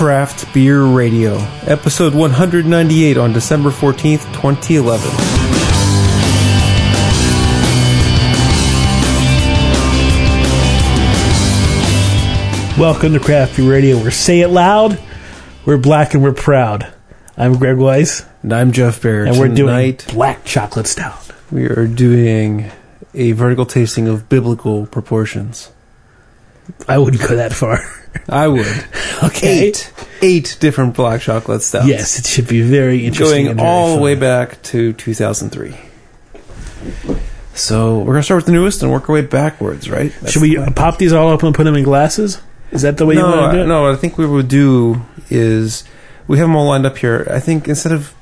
Craft Beer Radio, episode 198 on December 14th, 2011. Welcome to Craft Beer Radio. We're say it loud, we're black and we're proud. I'm Greg Weiss, And I'm Jeff Bearer. and we're doing Tonight, black chocolate stout. we are doing a vertical tasting of biblical proportions. I wouldn't go that far. I would. Okay. Eight. Eight different black chocolate stouts. Yes, it should be very interesting. and Going very all the way back to 2003. So we're going to start with the newest and work our way backwards, right? That's Should we the plan. pop these all up and put them in glasses? Is that the way you no, want to do it? no, what I think we would do is we have them all lined up here. I think instead of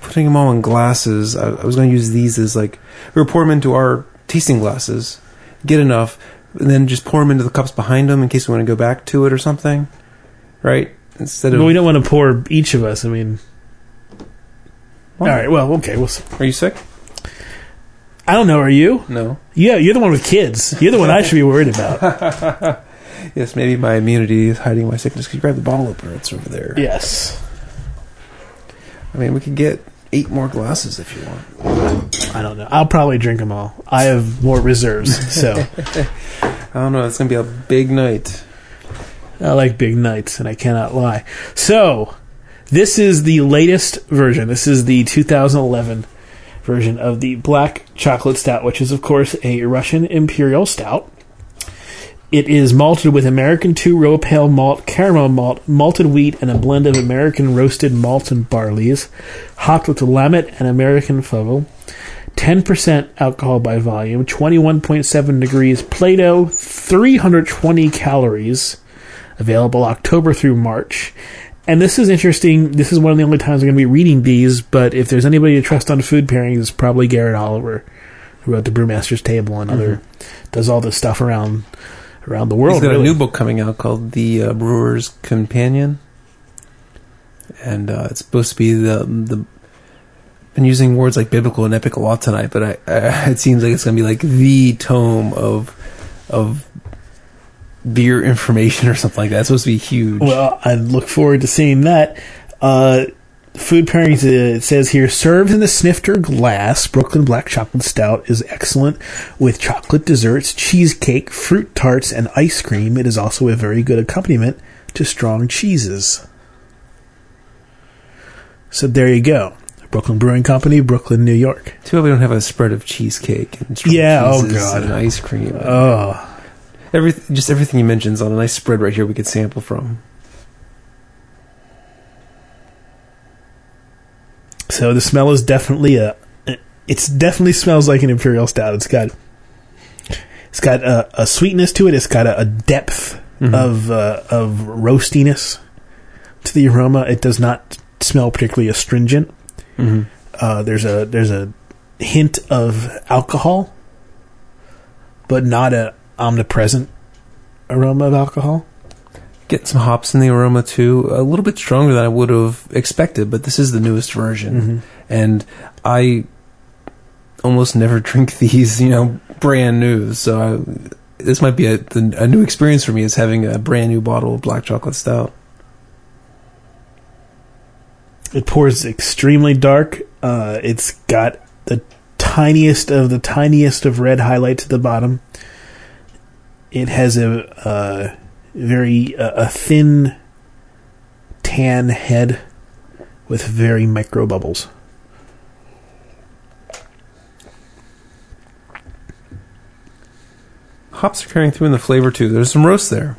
putting them all in glasses, I, I was going to use these as like we pour them into our tasting glasses, get enough, and then just pour them into the cups behind them in case we want to go back to it or something, right? Instead of But we don't want to pour each of us. I mean, Well, all right. Well, okay. We'll see. Are you sick? I don't know. Are you? No. Yeah, you're the one with kids. You're the one I should be worried about. Yes, maybe my immunity is hiding my sickness. Could you grab the bottle opener? It's over there. yes. I mean, we could get eight more glasses if you want. I don't know. I'll probably drink them all. I have more reserves, so I don't know. It's going to be a big night. I like big nights, and I cannot lie. So, this is the latest version. This is the 2011 version of the Black Chocolate Stout, which is, of course, a Russian Imperial Stout. It is malted with American two row pale malt, caramel malt, malted wheat, and a blend of American roasted malt and barleys, hopped with Willamette and American Fuggle. 10% alcohol by volume, 21.7 degrees Plato, 320 calories available October through March. And this is interesting. This is one of the only times I'm going to be reading these, but if there's anybody to trust on food pairings, it's probably Garrett Oliver, who wrote the Brewmaster's Table and mm-hmm. other, does all this stuff around around the world. He's got really. a new book coming out called The uh, Brewer's Companion, and uh, it's supposed to be the the. Been using words like biblical and epic a lot tonight, but I, I, it seems like it's going to be like the tome of of beer information or something like that. It's supposed to be huge. Well, I look forward to seeing that. Uh, food pairings, uh, it says here, served in the snifter glass, Brooklyn Black Chocolate Stout is excellent with chocolate desserts, cheesecake, fruit tarts, and ice cream. It is also a very good accompaniment to strong cheeses. So there you go. Brooklyn Brewing Company, Brooklyn, New York. Too bad we don't have a spread of cheesecake and strong Yeah, oh God. and ice cream. Oh, Everything, just everything he mentions on a nice spread right here. We could sample from. So the smell is definitely a. It's definitely smells like an imperial stout. It's got. It's got a, a sweetness to it. It's got a, a depth Mhm. of uh, of roastiness to the aroma. It does not smell particularly astringent. Mm-hmm. Uh, there's a there's a hint of alcohol, but not a omnipresent aroma of alcohol. Getting some hops in the aroma too. A little bit stronger than I would have expected, but this is the newest version, Mhm. and I almost never drink these, you know, brand new. So I, this might be a, a new experience for me, is having a brand new bottle of black chocolate stout. It pours extremely dark. Uh, it's got the tiniest of the tiniest of red highlights at the bottom. It has a, uh very uh, a thin tan head with very micro bubbles. Hops are carrying through in the flavor too. There's some roast there,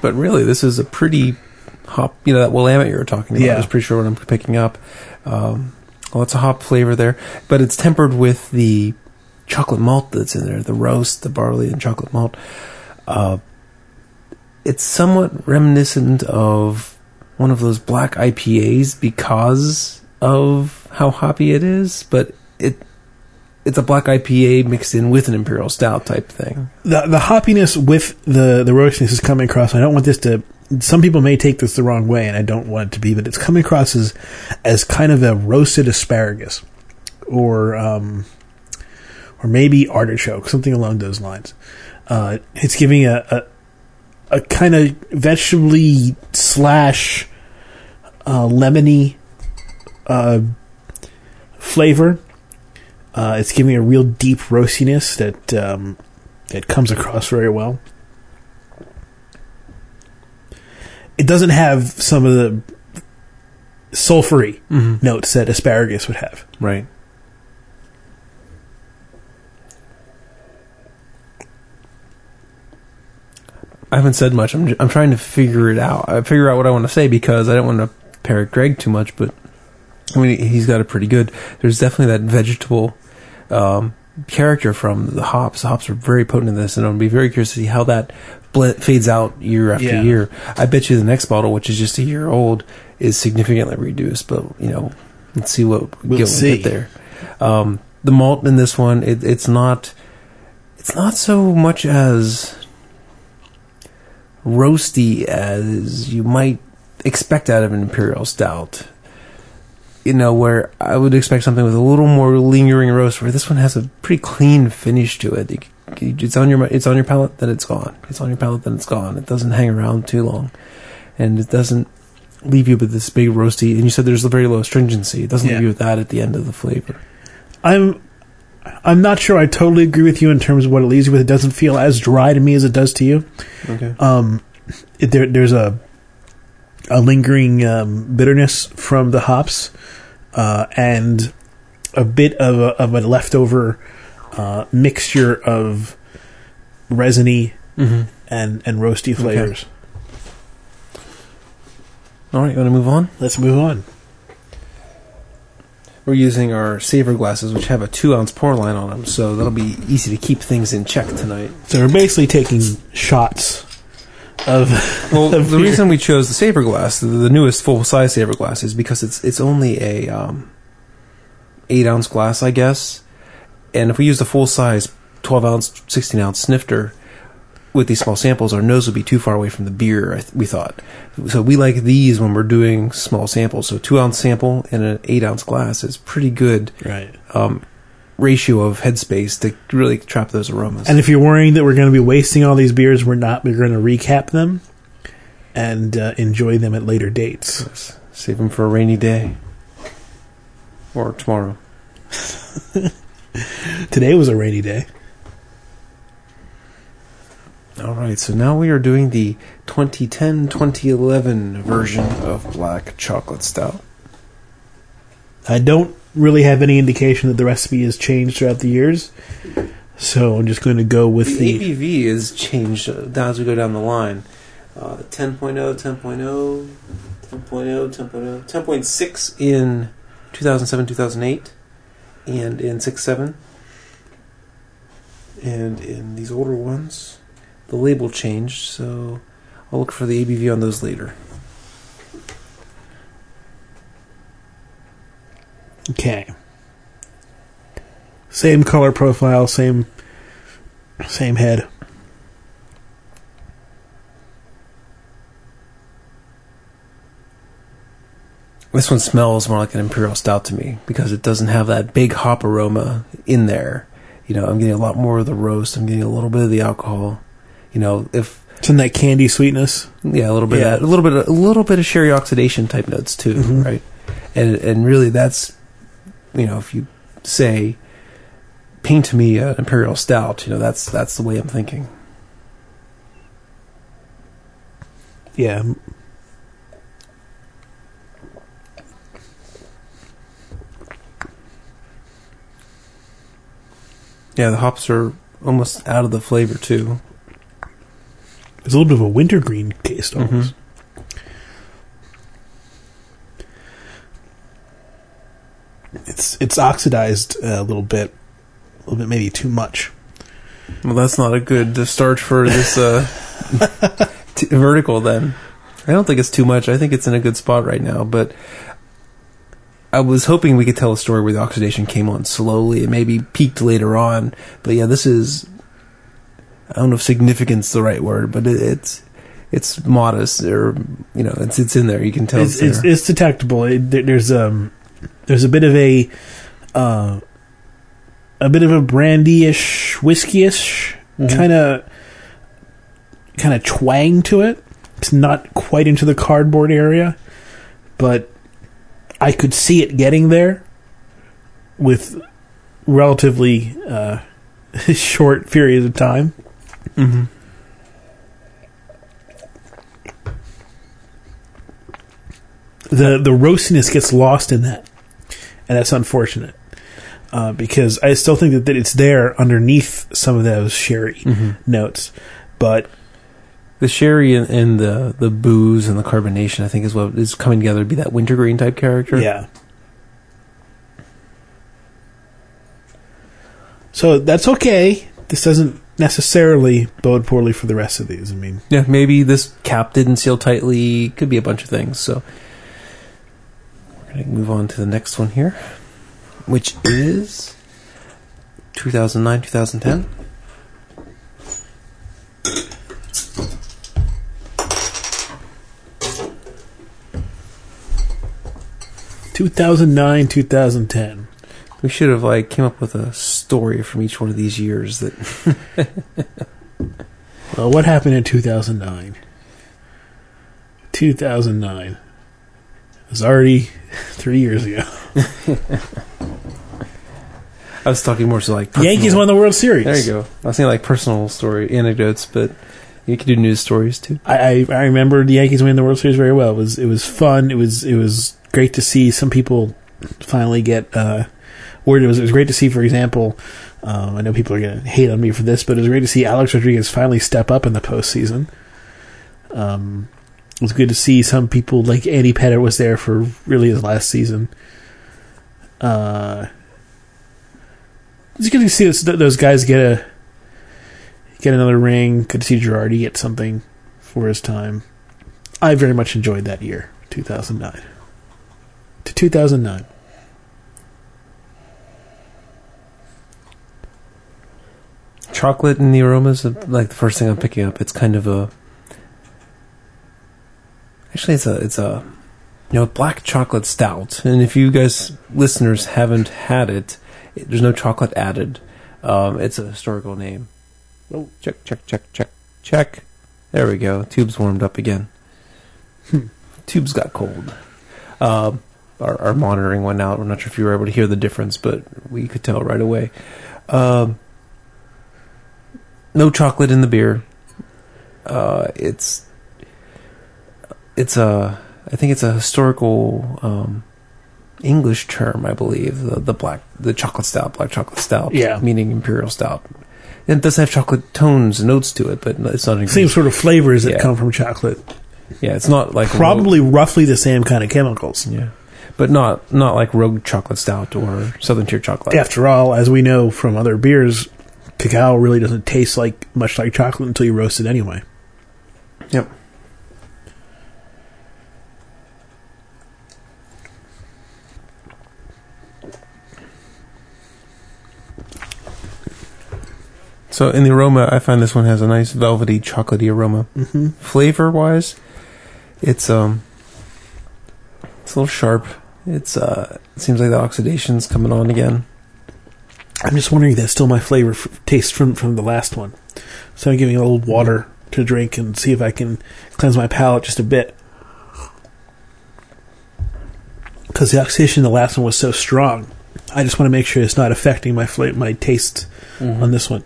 but really, this is a pretty hop. You know that Willamette you were talking about. Yeah. is pretty sure what I'm picking up. Um, lots of hop flavor there, but it's tempered with the chocolate malt that's in there, the roast, the barley, and chocolate malt. Uh, it's somewhat reminiscent of one of those black IPAs because of how hoppy it is, but it it's a black IPA mixed in with an imperial stout type thing. The the hoppiness with the the roastiness is coming across. I don't want this to. Some people may take this the wrong way, and I don't want it to be, but it's coming across as as kind of a roasted asparagus, or um, or maybe artichoke, something along those lines. Uh, it's giving a, a a kind of vegetably slash uh, lemony uh, flavor. Uh, it's giving a real deep roastiness that um, that comes across very well. It doesn't have some of the sulfury Mhm. notes that asparagus would have. Right. I haven't said much. I'm, I'm trying to figure it out. I figure out what I want to say because I don't want to parrot Greg too much, but I mean, he's got it pretty good. There's definitely that vegetable um, character from the hops. The hops are very potent in this, and I'll be very curious to see how that ble- fades out year after Yeah. year. I bet you the next bottle, which is just a year old, is significantly reduced. But you know, let's see what we We'll get, see. get there. Um, the malt in this one, it, it's not, it's not so much as roasty as you might expect out of an imperial stout. You know, where I would expect something with a little more lingering roast. Where this one has a pretty clean finish to it. It's on your it's on your palate, then it's gone. It's on your palate, then it's gone. It doesn't hang around too long, and it doesn't leave you with this big roasty. And you said there's a very low astringency. It doesn't Yeah. leave you with that at the end of the flavor. I'm I'm not sure I totally agree with you in terms of what it leaves you with. It doesn't feel as dry to me as it does to you. Okay. Um, it, there, there's a a lingering um, bitterness from the hops, uh, and a bit of a, of a leftover uh, mixture of resiny Mm-hmm. and and roasty flavors. All right, you want to move on? Let's move on. We're using our saver glasses, which have a two ounce pour line on them, so that'll be easy to keep things in check tonight. So we're basically taking shots of Well, Of the beer. reason we chose the saver glass, the, the newest full size saver glass, is because it's it's only a um, eight ounce glass, I guess. And if we use the full size twelve ounce, sixteen ounce snifter with these small samples, our nose would be too far away from the beer. I th- we thought, so we like these when we're doing small samples. So two ounce sample in an eight ounce glass is pretty good right. um, ratio of headspace to really trap those aromas. And if you're worrying that we're going to be wasting all these beers, we're not. We're going to recap them and uh, enjoy them at later dates. Yes. Save them for a rainy day or tomorrow. Today was a rainy day. All right, so now we are doing the 2010-2011 version of Black Chocolate Stout. I don't really have any indication that the recipe has changed throughout the years, so I'm just going to go with The the. ABV is changed uh, as we go down the line. Uh, 10.0, 10.0, 10.0, 10.0, 10.6 in 2007-2008, and in 6.7. And in these older ones, the label changed, so I'll look for the ABV on those later. Okay. Same color profile, same same head. This one smells more like an imperial stout to me because it doesn't have that big hop aroma in there. You know, I'm getting a lot more of the roast. I'm getting a little bit of the alcohol. You know, if in that candy sweetness. yeah, a little bit, Yeah. of that, a little bit, a little bit of sherry oxidation type notes too, Mhm. right? And and really, that's you know, if you say paint me an imperial stout, you know, that's that's the way I'm thinking. Yeah. Yeah, the hops are almost out of the flavor too. There's a little bit of a wintergreen taste almost. It's it's oxidized a little bit, a little bit maybe too much. Well, that's not a good uh, start for this uh, t- vertical. Then I don't think it's too much. I think it's in a good spot right now. But I was hoping we could tell a story where the oxidation came on slowly and maybe peaked later on. But yeah, this is I don't know if significance is the right word, but it, it's it's modest or you know it's it's in there. You can tell it's, It's, it's, there. it's detectable. It, there- there's um there's a bit of a uh, a bit of a brandy-ish, whiskey-ish kind of kind of twang to it. it's not quite into the cardboard area, but I could see it getting there with relatively uh, short periods of time. Mm-hmm. the the roastiness gets lost in that, and that's unfortunate. Uh, because I still think that, that it's there underneath some of those sherry Mm-hmm. notes, but The sherry and, and the the booze and the carbonation, I think, is what is coming together to be that wintergreen type character. yeah. So that's okay. This doesn't necessarily bode poorly for the rest of these. I mean, Yeah, maybe this cap didn't seal tightly. Could be a bunch of things. So we're gonna move on to the next one here, which is 2009, 2010. two thousand nine, two thousand ten. We should have like came up with a story from each one of these years that Well, what happened in two thousand nine? Two thousand nine. It was already three years ago. I was talking more so like Yankees won the World Series. There you go. I was saying like personal story anecdotes, but you could do news stories too. I, I, I remember the Yankees winning the World Series very well. It was it was fun. It was it was great to see some people finally get uh, word. It was it was great to see, for example, um, I know people are going to hate on me for this, but it was great to see Alex Rodriguez finally step up in the postseason. Um, it was good to see some people like Andy Pettitte was there for really his last season. Uh, it's good to see this, those guys get a get another ring. Good to see Girardi get something for his time. I very much enjoyed that year, 2009 to 2009. Chocolate and the aromas, are, like the first thing I'm picking up. It's kind of a. Actually, it's a it's a you know black chocolate stout, and if you guys listeners haven't had it, it there's no chocolate added. Um, it's a historical name. Oh, check check check check check. There we go. Tube's warmed up again. Tube's got cold. Um, our, our monitoring went out. I'm not sure if you were able to hear the difference, but we could tell right away. Um, no chocolate in the beer. Uh, it's it's a I think it's a historical um, English term, I believe. The, the black the chocolate stout, black chocolate stout, Yeah. meaning imperial stout. And it does have chocolate tones and notes to it, but it's not Same sort of flavors that Yeah. come from chocolate. Yeah, it's not like Probably roughly the same kind of chemicals. yeah, but not not like rogue chocolate stout or southern tier chocolate. After all, as we know from other beers, cacao really doesn't taste like much like chocolate until you roast it anyway. Yep. So in the aroma, I find this one has a nice velvety, chocolatey aroma. Mm-hmm. Flavor wise, it's um, it's a little sharp. It's uh, it seems like the oxidation's coming on again. I'm just wondering if that's still my flavor f- taste from from the last one. So I'm giving a little water to drink and see if I can cleanse my palate just a bit. Because the oxidation in the last one was so strong, I just want to make sure it's not affecting my fla- my taste mm-hmm. on this one.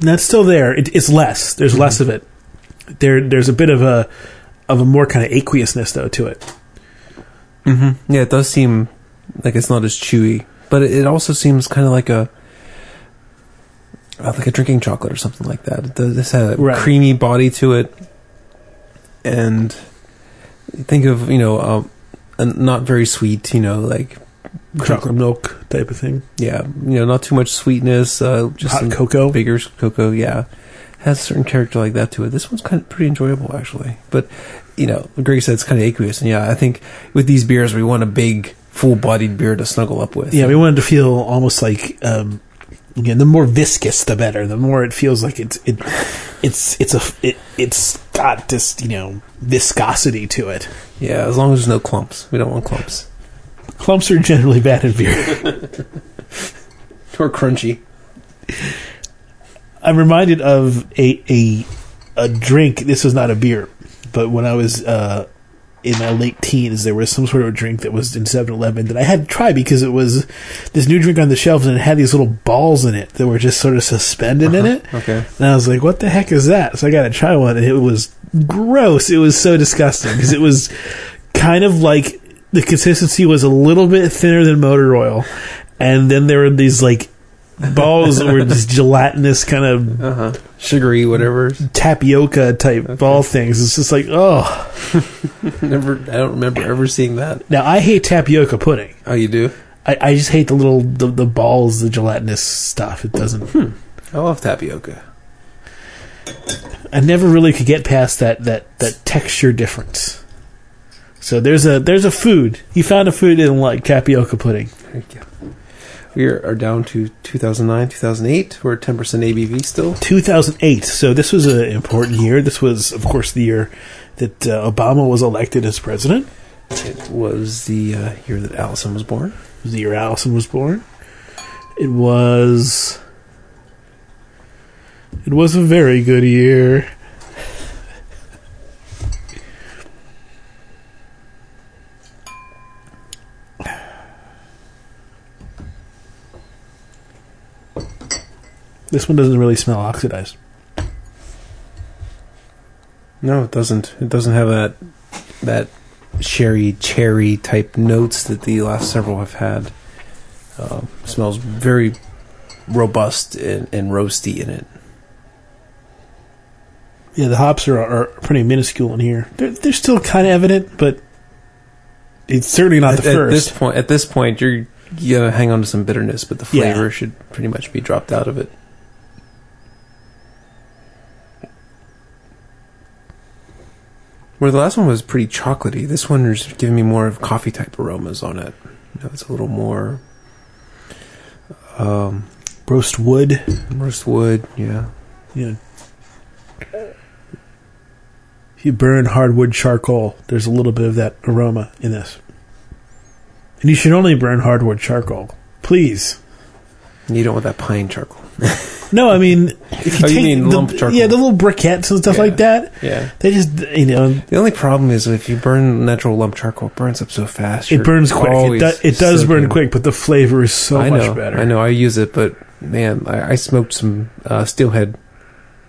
That's still there. It, it's less. There's less mm-hmm. of it. There, there's a bit of a of a more kind of aqueousness though to it. Mm-hmm. Yeah, it does seem like it's not as chewy, but it, it also seems kind of like a uh, like a drinking chocolate or something like that. It does, this has a Right. creamy body to it, and think of you know um, a not very sweet, you know, like chocolate milk type of thing. yeah, you know, not too much sweetness, uh, just Hot cocoa. bigger cocoa. Yeah, has a certain character like that to it. This one's kind of pretty enjoyable actually, but you know, Greg said it's kind of aqueous, and yeah, I think with these beers we want a big, full-bodied beer to snuggle up with. Yeah, we wanted to feel almost like um, again, the more viscous, the better. The more it feels like it's it, it's it's a it, it's got this you know viscosity to it. Yeah, as long as there's no clumps. We don't want clumps. Clumps are generally bad in beer. or crunchy. I'm reminded of a a a drink. This was not a beer, but when I was uh, in my late teens, there was some sort of a drink that was in 7-Eleven that I had to try because it was this new drink on the shelves and it had these little balls in it that were just sort of suspended in it. Okay. And I was like, "What the heck is that?" So I got to try one, and it was gross. It was so disgusting because it was kind of like the consistency was a little bit thinner than motor oil, and then there were these like balls that were just gelatinous kind of Uh huh. Sugary, whatever. tapioca type ball things. It's just like, oh. Never. I don't remember ever seeing that. Now I hate tapioca pudding. Oh, you do? I, I just hate the little the, the balls, the gelatinous stuff. It doesn't. I love tapioca. I never really could get past that that that texture difference. So there's a there's a food. You found a food in like tapioca pudding. There you go. We are, down to 2009, 2008. We're at 10% ABV still. 2008. So this was an important year. This was, of course, the year that uh, Obama was elected as president. It was the uh, year that Allison was born. It was the year Allison was born. It was. It was a very good year. This one doesn't really smell oxidized. No, it doesn't. It doesn't have that that sherry cherry type notes that the last several have had. Uh, smells very robust and, and roasty in it. Yeah, the hops are, are pretty minuscule in here. They're, they're still kind of evident, but it's certainly not At, the at this point, at this point, you're you gonna hang on to some bitterness, but the Yeah. flavor should pretty much be dropped out of it. Where the last one was pretty chocolatey, this one is giving me more of coffee type aromas on it. You know, it's a little more um, Roast wood. roast wood. Yeah, know, if you burn hardwood charcoal, there's a little bit of that aroma in this. And you should only burn hardwood charcoal. Please. you don't want that pine charcoal. No, I mean, if you Oh, you take mean the, lump charcoal. yeah, the little briquettes and stuff Yeah. like that, Yeah. they just, you know, The only problem is if you burn natural lump charcoal, it burns up so fast. it burns quick. It, do, it does burn quick, but the flavor is so I much know, better. I know. I use it, but man, I, I smoked some uh, steelhead.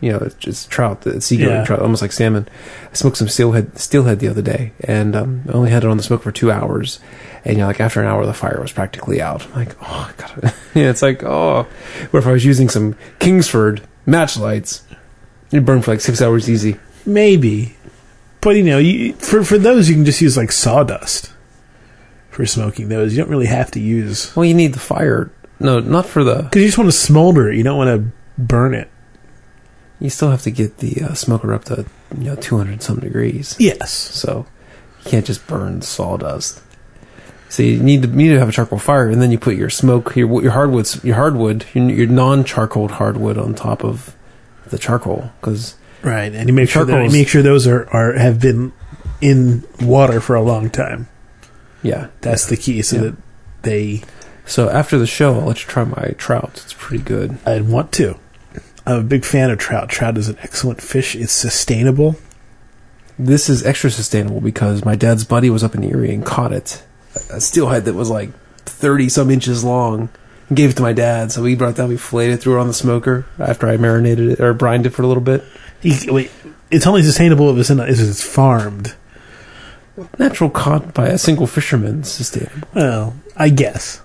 You know, it's just trout, the sea Yeah. trout, almost like salmon. I smoked some steelhead, steelhead the other day, and um, I only had it on the smoke for two hours. And you know, like after an hour, the fire was practically out. I'm like, oh, I gotta. yeah, it's like, oh. What if I was using some Kingsford match lights? It'd burn for like six hours easy. Maybe, but you know, you, for for those you can just use like sawdust for smoking those. You don't really have to use Well, you need the fire. No, not for the. because you just want to smolder it. You don't want to burn it. You still have to get the uh, smoker up to you know 200 some degrees. Yes, So you can't just burn sawdust. So you need to you need to have a charcoal fire, and then you put your smoke, your your hardwoods, your hardwood, your, your non-charcoal hardwood on top of the charcoal because right. And you make sure that, you make sure those are, are have been in water for a long time. yeah. That's the key, so Yeah. that they. So after the show, I'll let you try my trout. It's pretty good. I'd want to. I'm a big fan of trout. Trout is an excellent fish. It's sustainable. This is extra sustainable because my dad's buddy was up in Erie and caught it, a steelhead that was like thirty some inches long. And gave it to my dad, so we brought it down, we filleted it, threw it on the smoker after I marinated it or brined it for a little bit. You, wait, it's only sustainable if it's in a, if it's farmed. Natural caught by a single fisherman, sustainable. Well, I guess.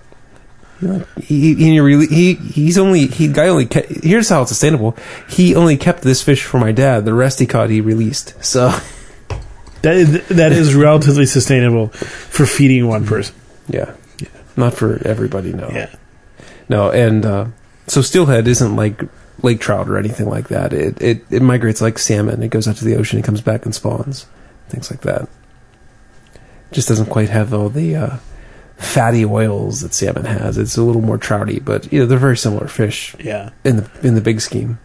He he he he's only he guy only kept, here's how it's sustainable. He only kept this fish for my dad. The rest he caught he released. So That is, that is relatively sustainable for feeding one person. yeah, not for everybody. No, Yeah. no, and uh, so steelhead isn't like lake trout or anything like that. It it it migrates like salmon. It goes out to the ocean, it comes back and spawns, things like that. Just doesn't quite have all the uh, fatty oils that salmon has. It's a little more trouty, but you know they're very similar fish Yeah. in the in the big scheme.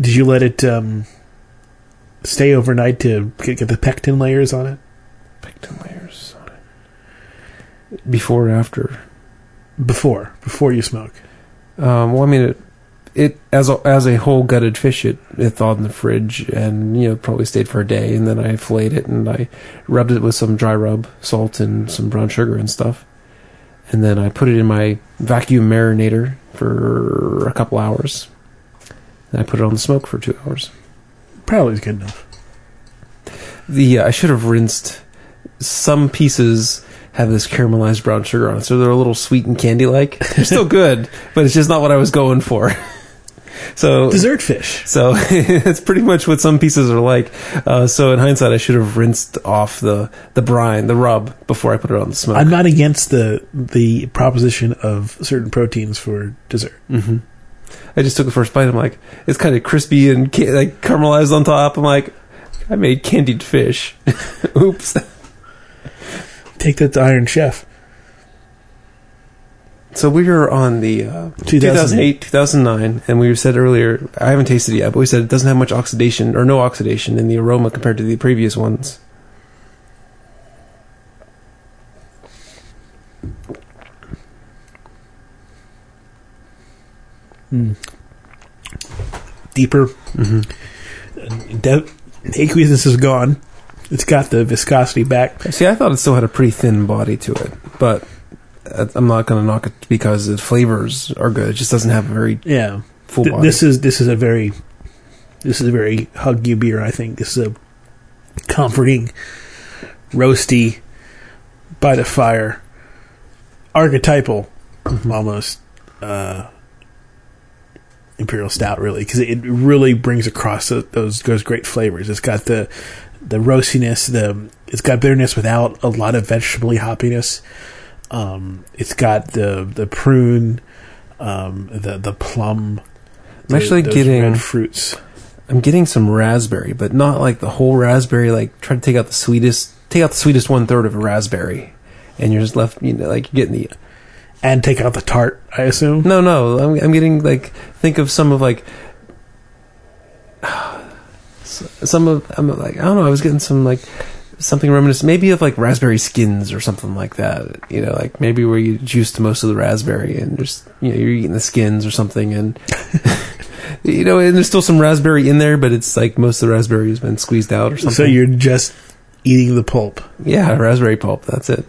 Did you let it um, stay overnight to get, get the pectin layers on it? Pectin layers on it. Before or after? Before, before you smoke. Um, well, I mean, it, it as a, as a whole gutted fish, it it thawed in the fridge, and you know probably stayed for a day, and then I filleted it and I rubbed it with some dry rub, salt, and some brown sugar and stuff, and then I put it in my vacuum marinator for a couple hours. Then I put it on the smoke for two hours. Probably is good enough. The uh, I should have rinsed some pieces have this caramelized brown sugar on it, so they're a little sweet and candy like. They're still good, but it's just not what I was going for. So Dessert fish. so it's pretty much what some pieces are like. Uh, so in hindsight, I should have rinsed off the the brine, the rub, before I put it on the smoke. I'm not against the the proposition of certain proteins for dessert. hmm I just took the first bite. I'm like, it's kind of crispy and ca- like caramelized on top. I'm like, I made candied fish. Oops. Take that to Iron Chef. So we were on the uh, 2008. 2008, 2009, and we said earlier, I haven't tasted it yet, but we said it doesn't have much oxidation or no oxidation in the aroma compared to the previous ones. Deeper. Mm-hmm. De- aqueousness is gone. It's got the viscosity back. See, I thought it still had a pretty thin body to it, but I'm not going to knock it because the flavors are good. It just doesn't have a very Yeah. full Th- body. this is this is a very this is a very hug you beer. I think this is a comforting, roasty, by the fire, archetypal, almost uh, imperial stout. Really, because it really brings across tho- those those great flavors. It's got the the roastiness. The it's got bitterness without a lot of vegetable hoppiness. Um, it's got the the prune, um, the the plum. I'm actually those getting- red fruits. I'm getting some raspberry, but not like the whole raspberry. Like try to take out the sweetest, take out the sweetest one third of a raspberry, and you're just left, you know, like you're getting the and take out the tart. I assume. No, no. I'm, I'm getting like think of some of like some of I'm like I don't know. I was getting some like something reminiscent, maybe of like raspberry skins or something like that. You know, like maybe where you juiced most of the raspberry and just you know you're eating the skins or something, and you know, and there's still some raspberry in there, but it's like most of the raspberry has been squeezed out or something. So you're just eating the pulp. yeah, raspberry pulp. That's it.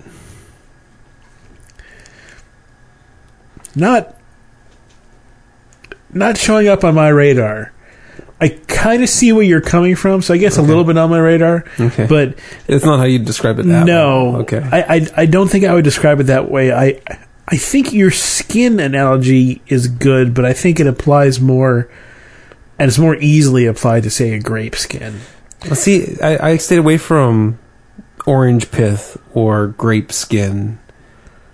Not not showing up on my radar. I kind of see where you're coming from, so I guess a little bit on my radar, Okay, but it's not how you describe it. That no. well. Okay. I, I I don't think I would describe it that way. I I think your skin analogy is good, but I think it applies more and it's more easily applied to say a grape skin. Well, see, I, I stayed away from orange pith or grape skin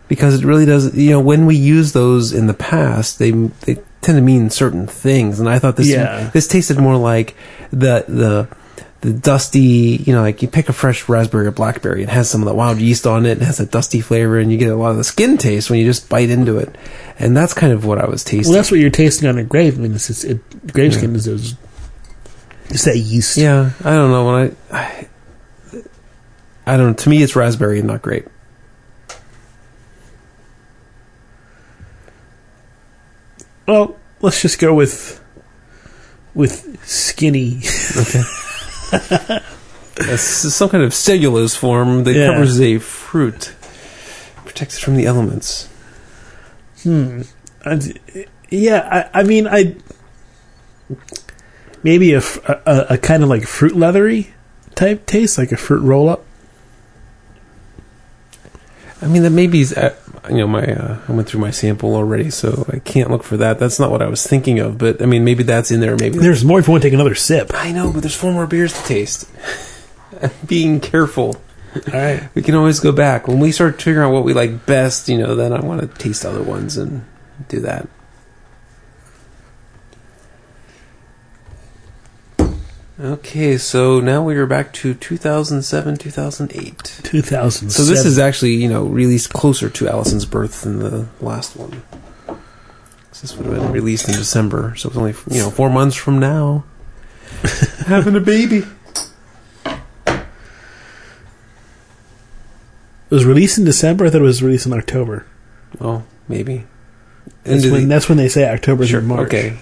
because it really does. You know, when we use those in the past, they they tend to mean certain things, and I thought this Yeah. this tasted more like the the the dusty. You know, like you pick a fresh raspberry or blackberry, it has some of the wild yeast on it, and has a dusty flavor, and you get a lot of the skin taste when you just bite into it, and that's kind of what I was tasting. Well, that's what you're tasting on a grape. I mean, it's, it's, it, grape skin is those. It's that yeast. yeah, I don't know when I. I I don't know. To me, it's raspberry and not grape. Well, let's just go with with skinny. It's some kind of cellulose form that Yeah. covers a fruit, protects it from the elements. Hmm. I, yeah, I, I mean, I maybe a a kind of like fruit leathery type taste, like a fruit roll up. I mean, that maybe is, uh, you know, my uh, I went through my sample already, so I can't look for that. That's not what I was thinking of, but I mean, maybe that's in there. Maybe There's more if you want to take another sip. I know, but there's four more beers to taste. Being careful. All right. We can always go back when we start figuring out what we like best. You know, then I want to taste other ones and do that. Okay, so now we are back to 2007, 2008. 2000. So this is actually, you know, released closer to Allison's birth than the last one. 'Cause This would have been released in December, so it's only, you know, four months from now. Having a baby. It was released in December. I thought it was released in October. Oh, maybe. That's Into when the- that's when they say October through March. Okay.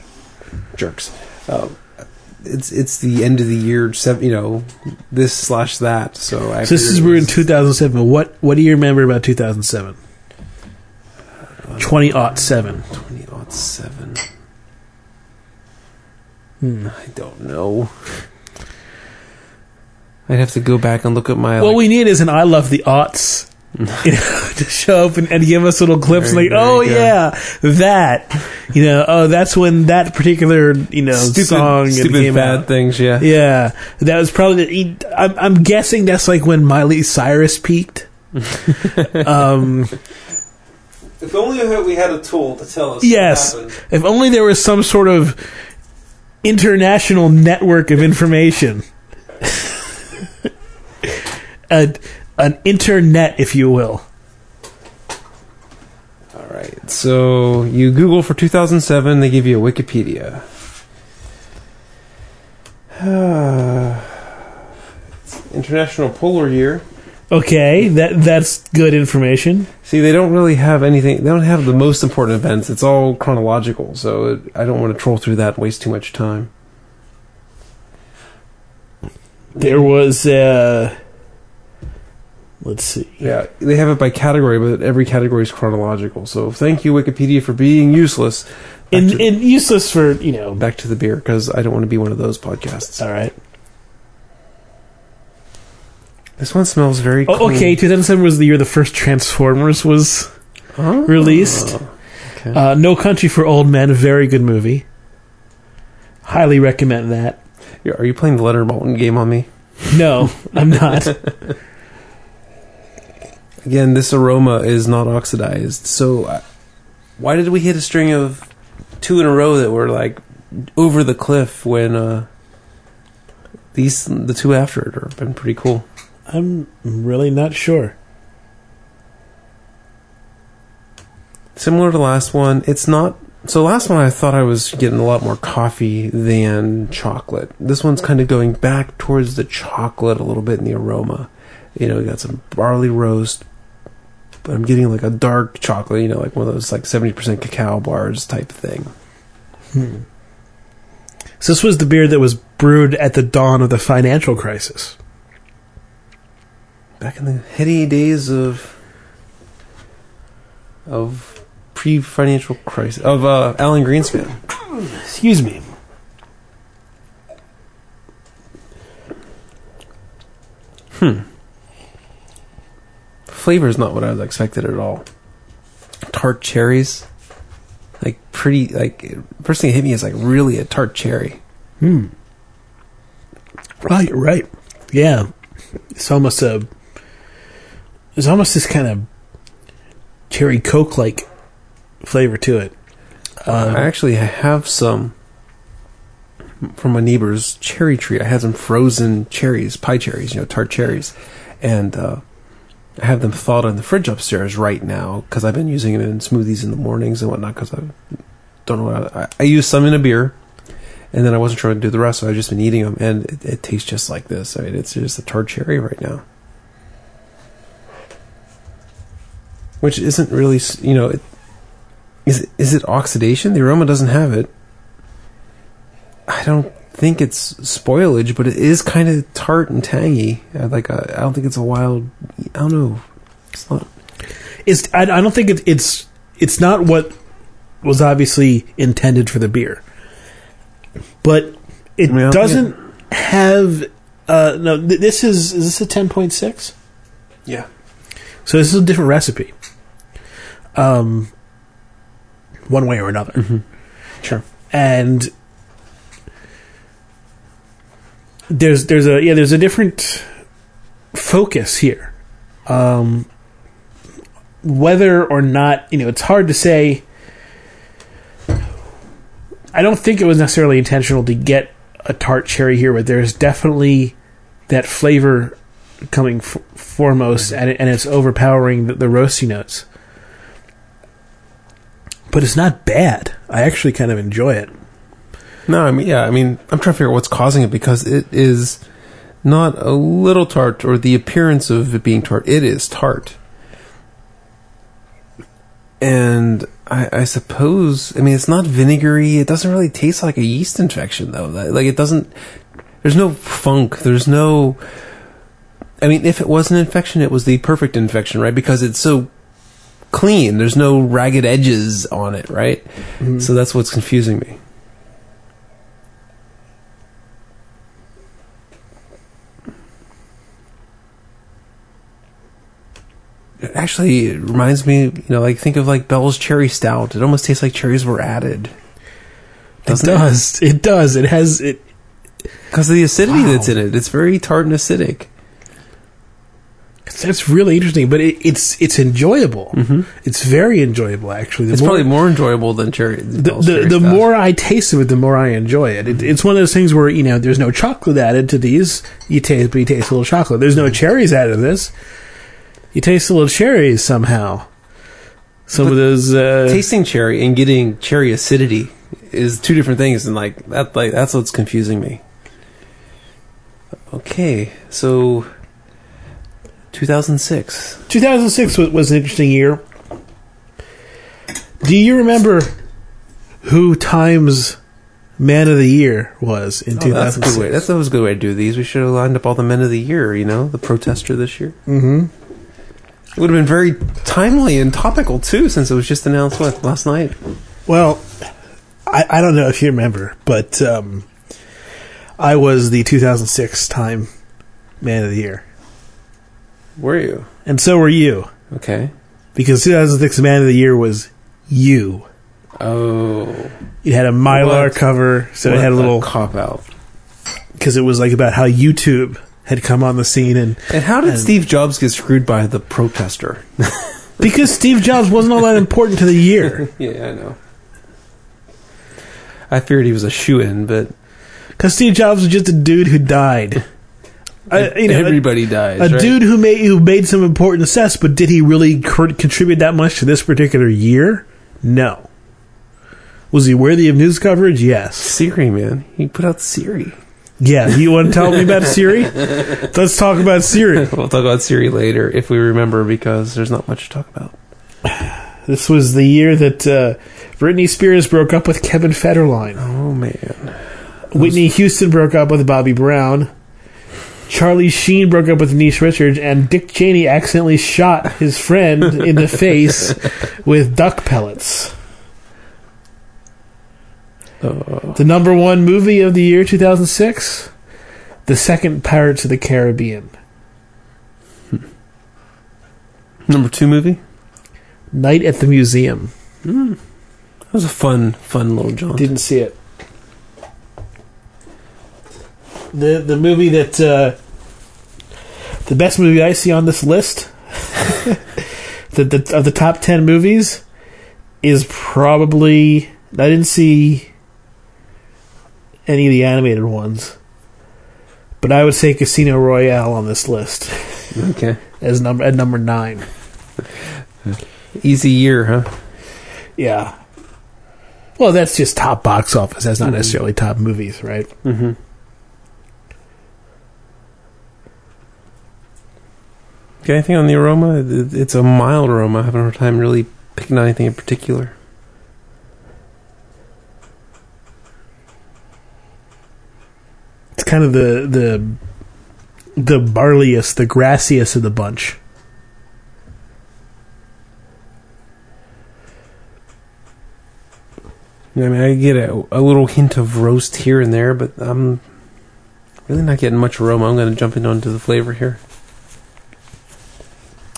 Jerks. Um, it's it's the end of the year. You know, this slash that. So I. So this is we're in 2007. What what do you remember about 2007? 2007. 20 odd seven. Hmm. I don't know. I'd have to go back and look at my. What like, we need is an I love the aughts. you know, to show up and, and give us little clips There- like, there oh yeah, that, you know, oh that's when that particular you know stupid, song stupid came bad out. things. Yeah. Yeah, that was probably. The, I'm, I'm guessing that's like when Miley Cyrus peaked. um, If only we had a tool to tell us. Yes. if only there was some sort of international network of information, a, an internet, if you will. All right. So you Google for 2007. They give you a Wikipedia. It's International Polar Year. Okay, that that's good information. See, they don't really have anything. They don't have the most important events. It's all chronological, so it, I don't want to troll through that and waste too much time. There was, uh, let's see. Yeah, they have it by category, but every category is chronological. So thank you, Wikipedia, for being useless. Back, And, to, and useless for, you know. back to the beer, because I don't want to be one of those podcasts. All right. This one smells very Oh, okay, 2007 was the year the first Transformers was Oh, released. Okay. Uh, no Country for Old Men, very good movie. Highly recommend that. Are you playing the Leonard Maltin game on me? No, I'm not. Again, this aroma is not oxidized. So, uh, why did we hit a string of two in a row that were like over the cliff when uh, these the two after it have been pretty cool? I'm really not sure. Similar to the last one, it's not. So last one, I thought I was getting a lot more coffee than chocolate. This one's kind of going back towards the chocolate a little bit in the aroma. You know, we got some barley roast, but I'm getting like a dark chocolate. You know, like one of those like seventy percent cacao bars type thing. So this was the beer that was brewed at the dawn of the financial crisis. Back in the heady days of of pre-financial crisis of uh, Alan Greenspan. Excuse me. Flavor is not what I was expected at all. Tart cherries, like pretty. Like first thing that hit me is like really a tart cherry. Hmm. You're right. Yeah, it's almost a. it's almost this kind of cherry coke like flavor to it. Uh, I actually have some from my neighbor's cherry tree. I had some frozen cherries, pie cherries, you know, tart cherries, and uh, have them thawed in the fridge upstairs right now because I've been using them in smoothies in the mornings and whatnot. Because I don't know what I, I use some in a beer, and then I wasn't trying to do the rest, so I've just been eating them, and it, it tastes just like this. I mean, it's just a tart cherry right now, which isn't really, you know, it, is it, is it oxidation? The aroma doesn't have it. I don't think it's spoilage, but it is kind of tart and tangy. Uh, Like a, I don't think it's a wild. I don't know. It's not. it's I, I don't think it, it's it's not what was obviously intended for the beer, but it I I doesn't have. Uh, no, th- this is is this a ten point six? Yeah. So this is a different recipe. Um, one way or another, Sure. and there's there's a yeah there's a different focus here. Um, whether or not you know, it's hard to say. I don't think it was necessarily intentional to get a tart cherry here, but there's definitely that flavor coming f- foremost, and, it, and it's overpowering the, the roasty notes. But it's not bad. I actually kind of enjoy it. No, I mean, yeah, I mean, I'm trying to figure out what's causing it because it is not a little tart or the appearance of it being tart. It is tart. And I, I suppose. I mean, it's not vinegary. It doesn't really taste like a yeast infection, though. Like, it doesn't. There's no funk. There's no. I mean, if it was an infection, it was the perfect infection, right? Because it's so clean. There's no ragged edges on it, right? Mm-hmm. So that's what's confusing me. Actually it reminds me, you know, like think of like Bell's Cherry Stout. It almost tastes like cherries were added. It Doesn't does. It does. It has it. Because of the acidity Wow. that's in it. It's very tart and acidic. That's really interesting, but it, it's it's enjoyable. Mm-hmm. It's very enjoyable, actually. The It's more- probably more enjoyable than cherry. the, the, Cherry the more I taste of it, the more I enjoy it. it. It's one of those things where you know there's no chocolate added to these. You taste, but you taste a little chocolate. There's no cherries added to this. You taste a little cherry somehow. Some But of those. Uh, tasting cherry and getting cherry acidity is two different things, and like that, like that's what's confusing me. Okay, so 2006. 2006 was, was an interesting year. Do you remember who Time's Man of the Year was in Oh, that's a 2006? good way. That's that was a good way to do these. We should have lined up all the men of the year. You know, the protester this year. mm-hmm. It would have been very timely and topical too, since it was just announced what last night. Well, I, I don't know if you remember, but um, I was the 2006 Time Man of the Year, Were you? and so were you, Okay. because 2006 Man of the Year was you. Oh, It had a mylar What? cover, so it had a little cop out. because it was like about how YouTube had come on the scene, and And how did Steve Jobs get screwed by the protester? because Steve Jobs wasn't all that important to the year, yeah, I know. I feared he was a shoe in, but because Steve Jobs was just a dude who died. Uh, I, you know, a- everybody dies. a right? dude who made who made some important success, but did he really cr- contribute that much to this particular year? No. Was he worthy of news coverage? Yes. Siri, man, he put out Siri. Yeah. You want to tell me about Siri? Let's talk about Siri. We'll talk about Siri later if we remember, because there's not much to talk about. This was the year that uh, Britney Spears broke up with Kevin Federline. Oh man, Whitney Houston broke up with Bobby Brown. Charlie Sheen broke up with Denise Richards, and Dick Cheney accidentally shot his friend in the face with duck pellets. Uh, The number one movie of the year 2006, the second Pirates of the Caribbean. number two movie. Night at the Museum. That was a fun, fun little jaunt. Didn't see it. The the movie that uh, the best movie I see on this list, the, the of the top ten movies, is probably I didn't see any of the animated ones, but I would say Casino Royale on this list okay, as number at number nine. easy year, huh? Yeah. Well, that's just top box office. That's not Mhm. necessarily top movies, right? Mm-hmm. Okay, anything on the aroma? It's a mild aroma. I haven't had time really picking out anything in particular. It's kind of the the the barleyest, the grassiest of the bunch. I mean, I get a, a little hint of roast here and there, but I'm really not getting much aroma. I'm going to jump into the flavor here.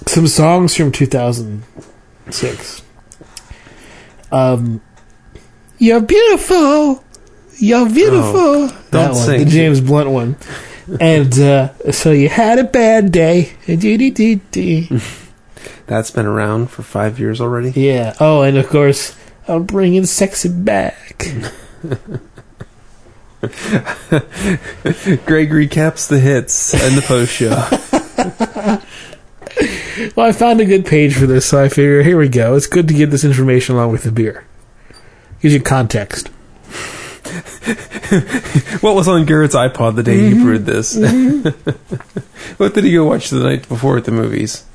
Some songs from 2006. Um, you're beautiful. You're beautiful. that don't one, sing. the James Blunt one. and uh, so you had a bad day. That's been around for five years already. Yeah. Oh, and of course, I'm bringing sexy back. Greg recaps the hits and the post show. Well, I found a good page for this, so I figure here we go. It's good to get this information along with the beer. Gives you context. what was on Garrett's iPod the day he brewed this? what did he go watch the night before at the movies?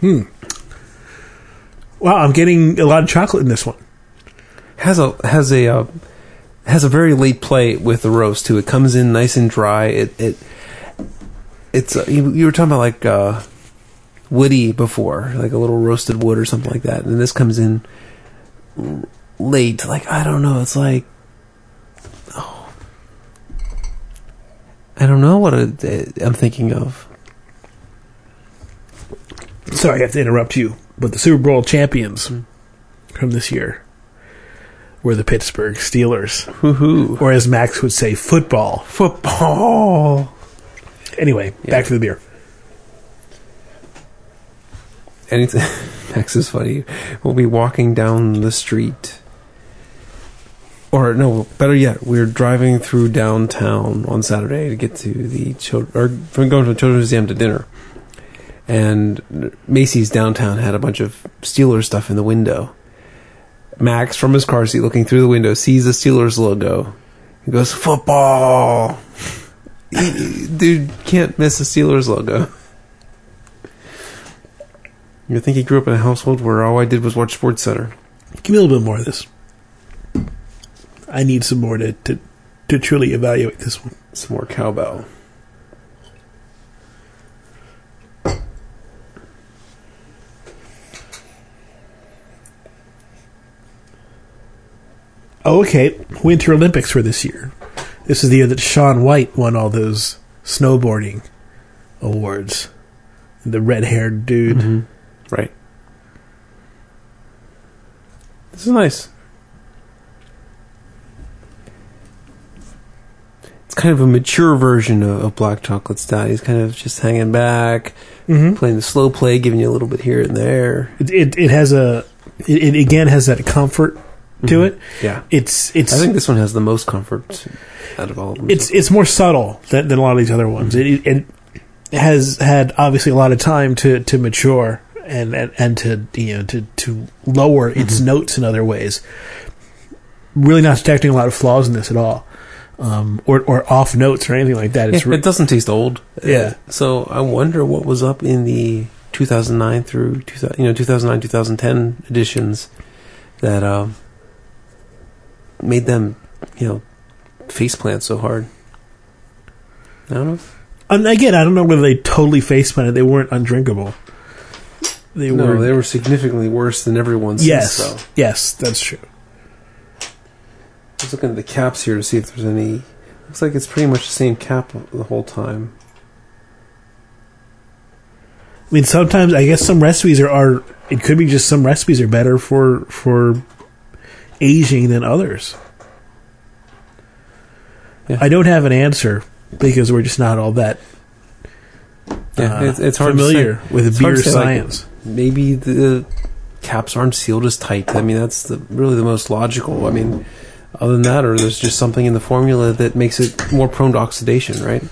Hmm. Wow, I'm getting a lot of chocolate in this one. Has a has a uh, has a very late play with the roast too. It comes in nice and dry. It it it's uh, you, you were talking about like uh, woody before, like a little roasted wood or something like that, and this comes in late. Like I don't know. It's like oh, I don't know what it, I'm thinking of. Sorry, I have to interrupt you, but the Super Bowl champions hmm. from this year were the Pittsburgh Steelers, Woohoo! or as Max would say, football. Football. Anyway, back to the beer. anything. Max is funny. We'll be walking down the street, or no, better yet, we're driving through downtown on Saturday to get to the children, or from going to the children's museum to dinner. And Macy's downtown had a bunch of Steelers stuff in the window. Max, from his car seat, looking through the window, sees the Steelers logo. He goes, "Football." Dude can't miss the Steelers logo. You think he grew up in a household where all I did was watch Sports Center? Give me a little bit more of this. I need some more to, to, to truly evaluate this one. Some more cowbell. Oh, okay. Winter Olympics for this year. This is the year that Shaun White won all those snowboarding awards. The red haired dude. Mm-hmm. Right. This is nice. It's kind of a mature version of, of Black Chocolate Stout. He's kind of just hanging back, Mm-hmm. playing the slow play, giving you a little bit here and there. It, it, it has a. It, it again has that comfort to Mhm. it. Yeah. It's it's I think this one has the most comfort out of all of them. it's it's more subtle than, than a lot of these other ones. It, it has had obviously a lot of time to, to mature and, and, and to you know to, to lower its notes in other ways. Really not detecting a lot of flaws in this at all, um, or or off notes or anything like that. It's Yeah, re- it doesn't taste old. Yeah. Uh, so I wonder what was up in the 2009 through 2000, you know 2009 2010 editions that um, made them you know face plant so hard. I don't know. and again, I don't know whether they totally face planted. They weren't undrinkable. They No, were. they were significantly worse than everyone's. yes, So yes, that's true. Was looking at the caps here to see if there's any. Looks like it's pretty much the same cap the whole time. I mean, sometimes I guess some recipes are, are it could be just some recipes are better for for aging than others. Yeah. I don't have an answer because we're just not all that Yeah, uh, it's, it's hard familiar to say. with It's beer say, like, science. maybe the caps aren't sealed as tight. I mean, that's the, really the most logical. I mean, other than that, or there's just something in the formula that makes it more prone to oxidation, right?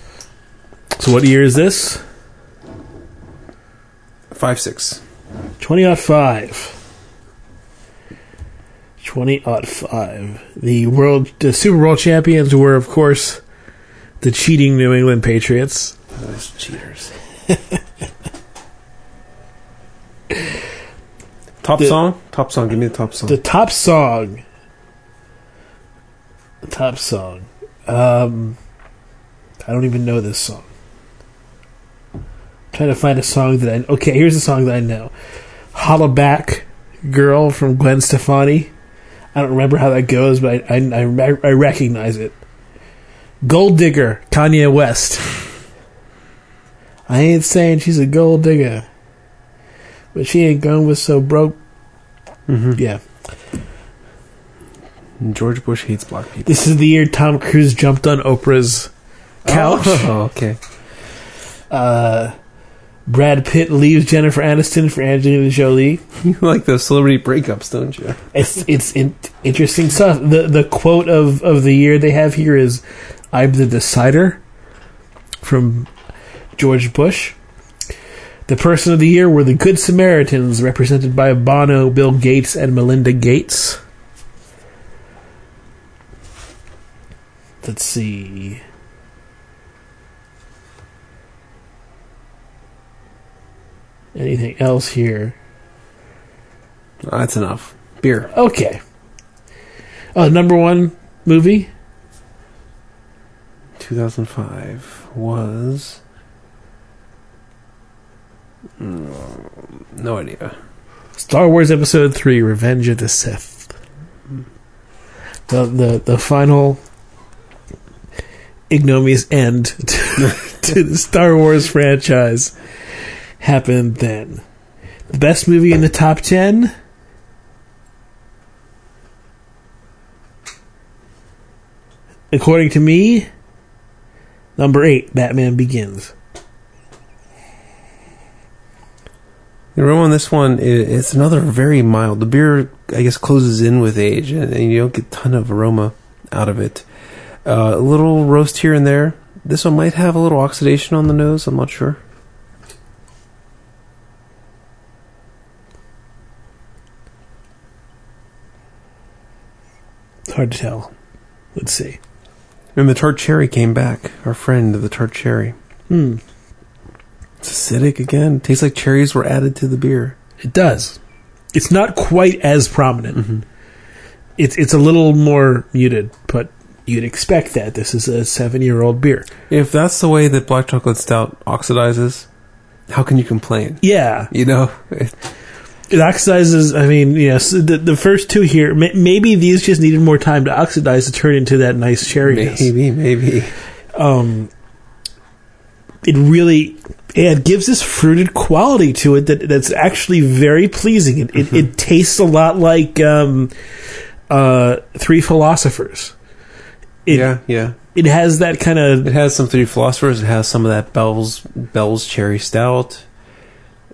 so, what year is this? Five six. Twenty odd five. Twenty odd five. The world, the Super Bowl champions were, of course, the cheating New England Patriots. Those cheaters. top The- song. Top song. Give me the top song. The top song. The top song. Um, I don't even know this song. I'm trying to find a song that I. Okay, here's a song that I know. Holla Back Girl from Gwen Stefani. I don't remember how that goes, but I, I, I, I recognize it. Gold Digger, Kanye West. I ain't saying she's a gold digger, but she ain't going with so broke. hmm Yeah. George Bush hates black people. This is the year Tom Cruise jumped on Oprah's couch. Oh, okay. Uh, Brad Pitt leaves Jennifer Aniston for Angelina Jolie. You like those celebrity breakups, don't you? It's it's in, interesting stuff. The the quote of, of the year they have here is, "I'm the decider," from George Bush. The person of the year were the Good Samaritans, represented by Bono, Bill Gates, and Melinda Gates. Let's see. Anything else here? That's enough. Beer. Okay. Uh, number one movie? 2005 was. Mm, no idea. Star Wars Episode 3 Revenge of the Sith. The, the, the final ignominious end to, to the Star Wars franchise happened then. The best movie in the top 10? According to me, number 8, Batman Begins. The aroma on this one, it's another very mild. The beer, I guess, closes in with age, and you don't get a ton of aroma out of it. Uh, a little roast here and there. This one might have a little oxidation on the nose. I'm not sure. It's hard to tell. Let's see. And the tart cherry came back. Our friend, of the tart cherry. Hmm. It's acidic again. tastes like cherries were added to the beer. It does. It's not quite as prominent. It's it's a little more muted, but you'd expect that. This is a seven year old beer. If that's the way that black chocolate stout oxidizes, how can you complain? Yeah, You know, It- it oxidizes. I mean, yes, the, the first two here. ma- Maybe these just needed more time to oxidize to turn into that nice cherry. maybe, maybe. um, it really it gives this fruited quality to it that that's actually very pleasing. It it, it tastes a lot like um, uh, Three Philosophers. It, yeah, yeah. it has that kind of It has some three philosophers. It has some of that Bell's Bell's cherry stout.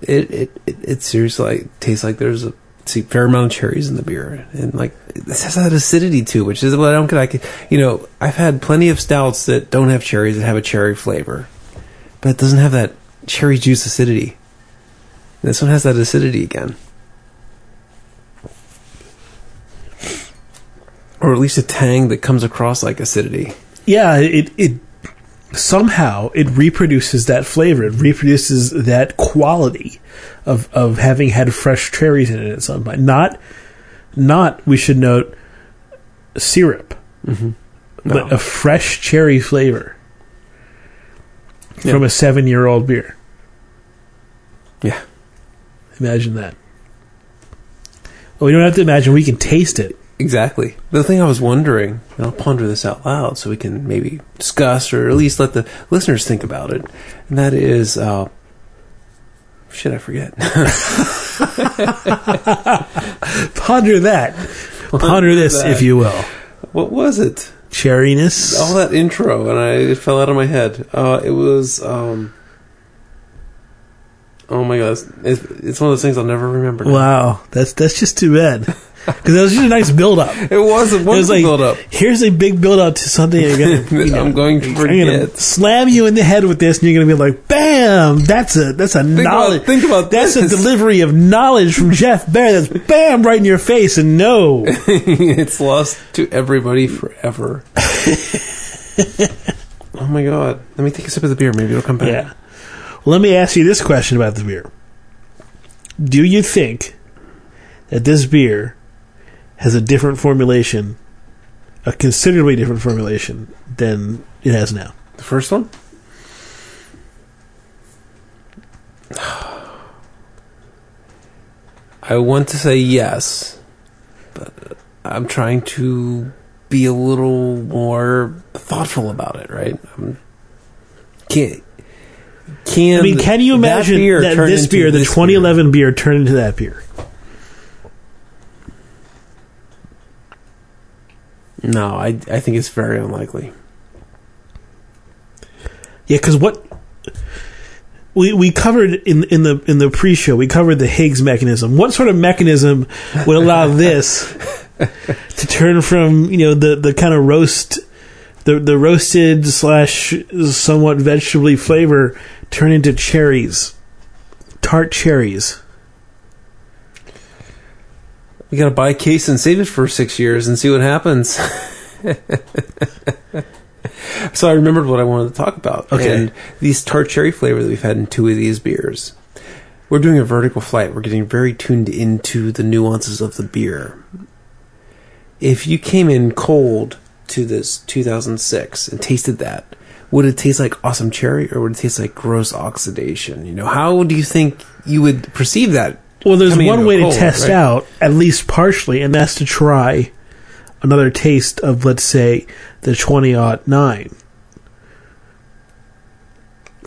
It it it, it seriously like, tastes like there's a see, fair amount of cherries in the beer, and like this has that acidity too, which is what I don't get. I can, you know, I've had plenty of stouts that don't have cherries that have a cherry flavor, but it doesn't have that cherry juice acidity. This one has that acidity again. Or at least a tang that comes across like acidity. yeah. It it somehow it reproduces that flavor. It reproduces that quality of of having had fresh cherries in it at some point. Not not we should note syrup. Mm-hmm. No. but a fresh cherry flavor Yeah. from a seven year old beer. Yeah. Imagine that. Well, we don't have to imagine, we can taste it. Exactly. The thing I was wondering, and I'll ponder this out loud so we can maybe discuss or at least let the listeners think about it, and that is, uh, shit, I forget. Ponder that. Ponder this, that. if you will. what was it? Cherryness. All that intro, and I it fell out of my head. Uh, it was, um, oh my god, it's, it's it's one of those things I'll never remember. now. Wow, that's that's just too bad. Because it was just a nice build up. It was a wonderful like, build up. here's a big build up to something you're gonna, you know, I'm going to I'm gonna slam you in the head with this, and you're gonna be like, "Bam! That's a that's a Think knowledge. about, think about that's this. a delivery of knowledge from Jeff Bearer. That's bam right in your face, and no, it's lost to everybody forever. oh my god. Let me take a sip of the beer. Maybe it'll come back. Yeah. Well, let me ask you this question about the beer. Do you think that this beer has a different formulation, a considerably different formulation than it has now? The first one? I want to say yes, but I'm trying to be a little more thoughtful about it, right? I'm, can't, can I mean, can you imagine beer that, this beer, the this 2011 beer. turned into that beer? No, I, I think it's very unlikely. Yeah, because what we we covered in in the in the pre-show, we covered the Higgs mechanism. What sort of mechanism would allow this to turn from you know the the kind of roast the the roasted slash somewhat vegetably flavor turn into cherries, tart cherries? We gotta buy a case and save it for six years and see what happens. so I remembered what I wanted to talk about. Okay. And these tart cherry flavor that we've had in two of these beers. we're doing a vertical flight. We're getting very tuned into the nuances of the beer. If you came in cold to this 2006 and tasted that, would it taste like awesome cherry or would it taste like gross oxidation? You know, how do you think you would perceive that? Well, there's one way cold, to test right? out, at least partially, and that's to try another taste of, let's say, the 2009.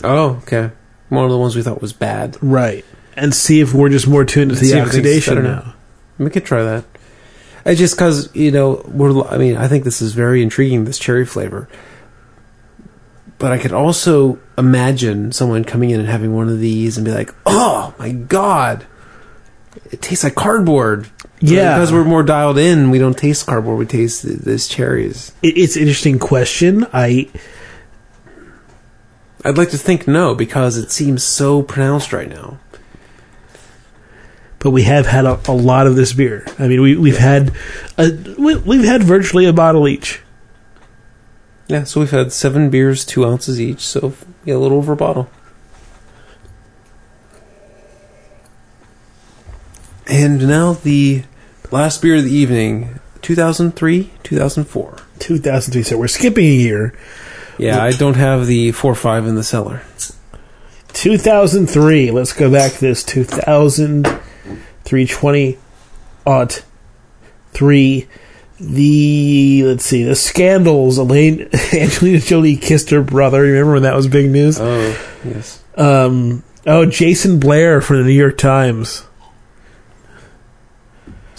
Oh, okay. One of the ones we thought was bad. Right. And see if we're just more tuned to the if it tastes oxidation now. We could try that. It's just because you know we're. I mean, I think this is very intriguing. This cherry flavor, but I could also imagine someone coming in and having one of these and be like, "Oh my god, it tastes like cardboard." Yeah. because we're more dialed in. We don't taste cardboard. We taste th- this cherries. It, it's an interesting question. I I'd like to think no because it seems so pronounced right now. but we have had a, a lot of this beer. I mean, we we've had a, we, we've had virtually a bottle each. Yeah, so we've had seven beers, two ounces each, so yeah, a little over a bottle. And now the last beer of the evening, 2003, 2004. 2003. So we're skipping a year. Yeah, I don't have the 4-5 in the cellar. 2003. Let's go back to this 2003 20 aught 3 the let's see the scandals Elaine Angelina Jolie kissed her brother remember when that was big news Oh, yes. um oh Jason Blair from the New York Times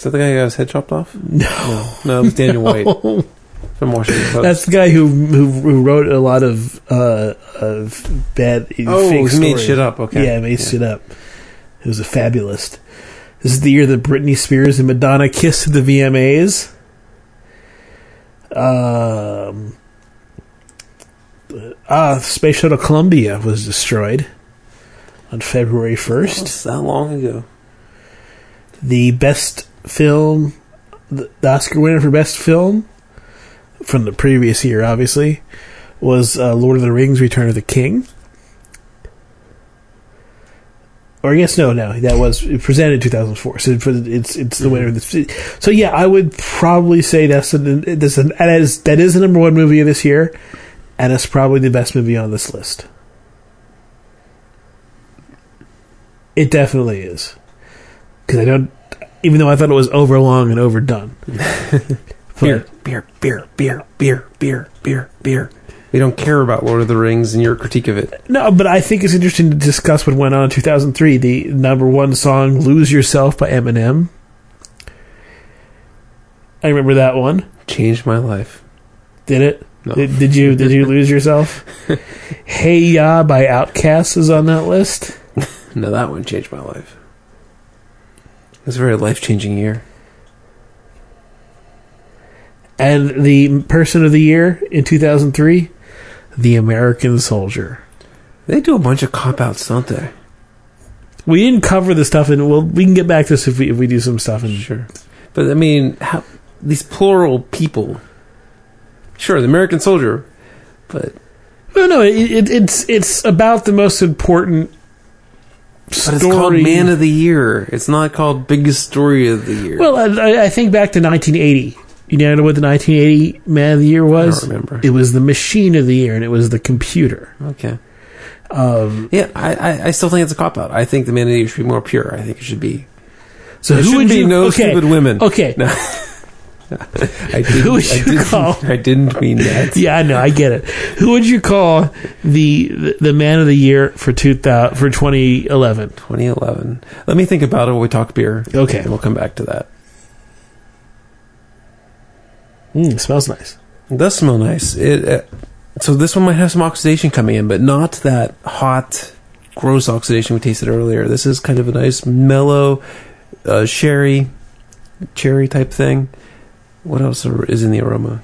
Is that the guy who got his head chopped off? No. No, it was Daniel White from Washington Post. that's the guy who who, who wrote a lot of uh of bad oh, fake he made stories. shit up, okay. Yeah, he made shit up. It was a fabulist. This is the year that Britney Spears and Madonna kissed at the VMAs. Um, ah, Space Shuttle Columbia was destroyed on February 1st. That's that long ago. The best film, the Oscar winner for best film from the previous year, obviously, was uh, Lord of the Rings: Return of the King. Or I guess no, no, that was presented in 2004. So it- it's it's the winner of this. So yeah, I would probably say that's an, that's an, that is that is the number one movie of this year, and it's probably the best movie on this list. It definitely is because I don't. Even though I thought it was overlong and overdone, Beer, beer, beer, beer, beer, beer, beer, beer. We don't care about Lord of the Rings and your critique of it. No, but I think it's interesting to discuss what went on in 2003. The number one song, Lose Yourself by Eminem. I remember that one. Changed my life. Did it? No. Did, did you did you lose yourself? hey Ya by Outkast is on that list. No, that one changed my life. It was a very life changing year. And the person of the year in 2003, The American Soldier. They do a bunch of cop outs, don't they? We didn't cover the stuff, and well, we can get back to this if we if we do some stuff. And Sure. But I mean, how, these plural people. Sure, the American soldier, but no, no, it, it, it's it's about the most important. But it's called Man of the Year. It's not called Biggest Story of the Year. Well, I, I think back to 1980. You know what the 1980 Man of the Year was? don't remember. It was the Machine of the Year, and it was the computer. okay. Um, Yeah, I, I, I still think it's a cop out. I think the Man of the Year should be more pure. I think it should be. so There who would be you? no okay, stupid women. okay. No. I didn't, Who would I you didn't, call? I didn't mean that. Yeah, I know, I get it. Who would you call the the, the Man of the Year for 2000 for 2011? 2011. Let me think about it when we talk beer. Okay. And we'll come back to that. Mm, smells nice. It does smell nice. It uh, so this one might have some oxidation coming in, but not that hot, gross oxidation we tasted earlier. This is kind of a nice mellow, uh, sherry, cherry type thing. What else are- is in the aroma?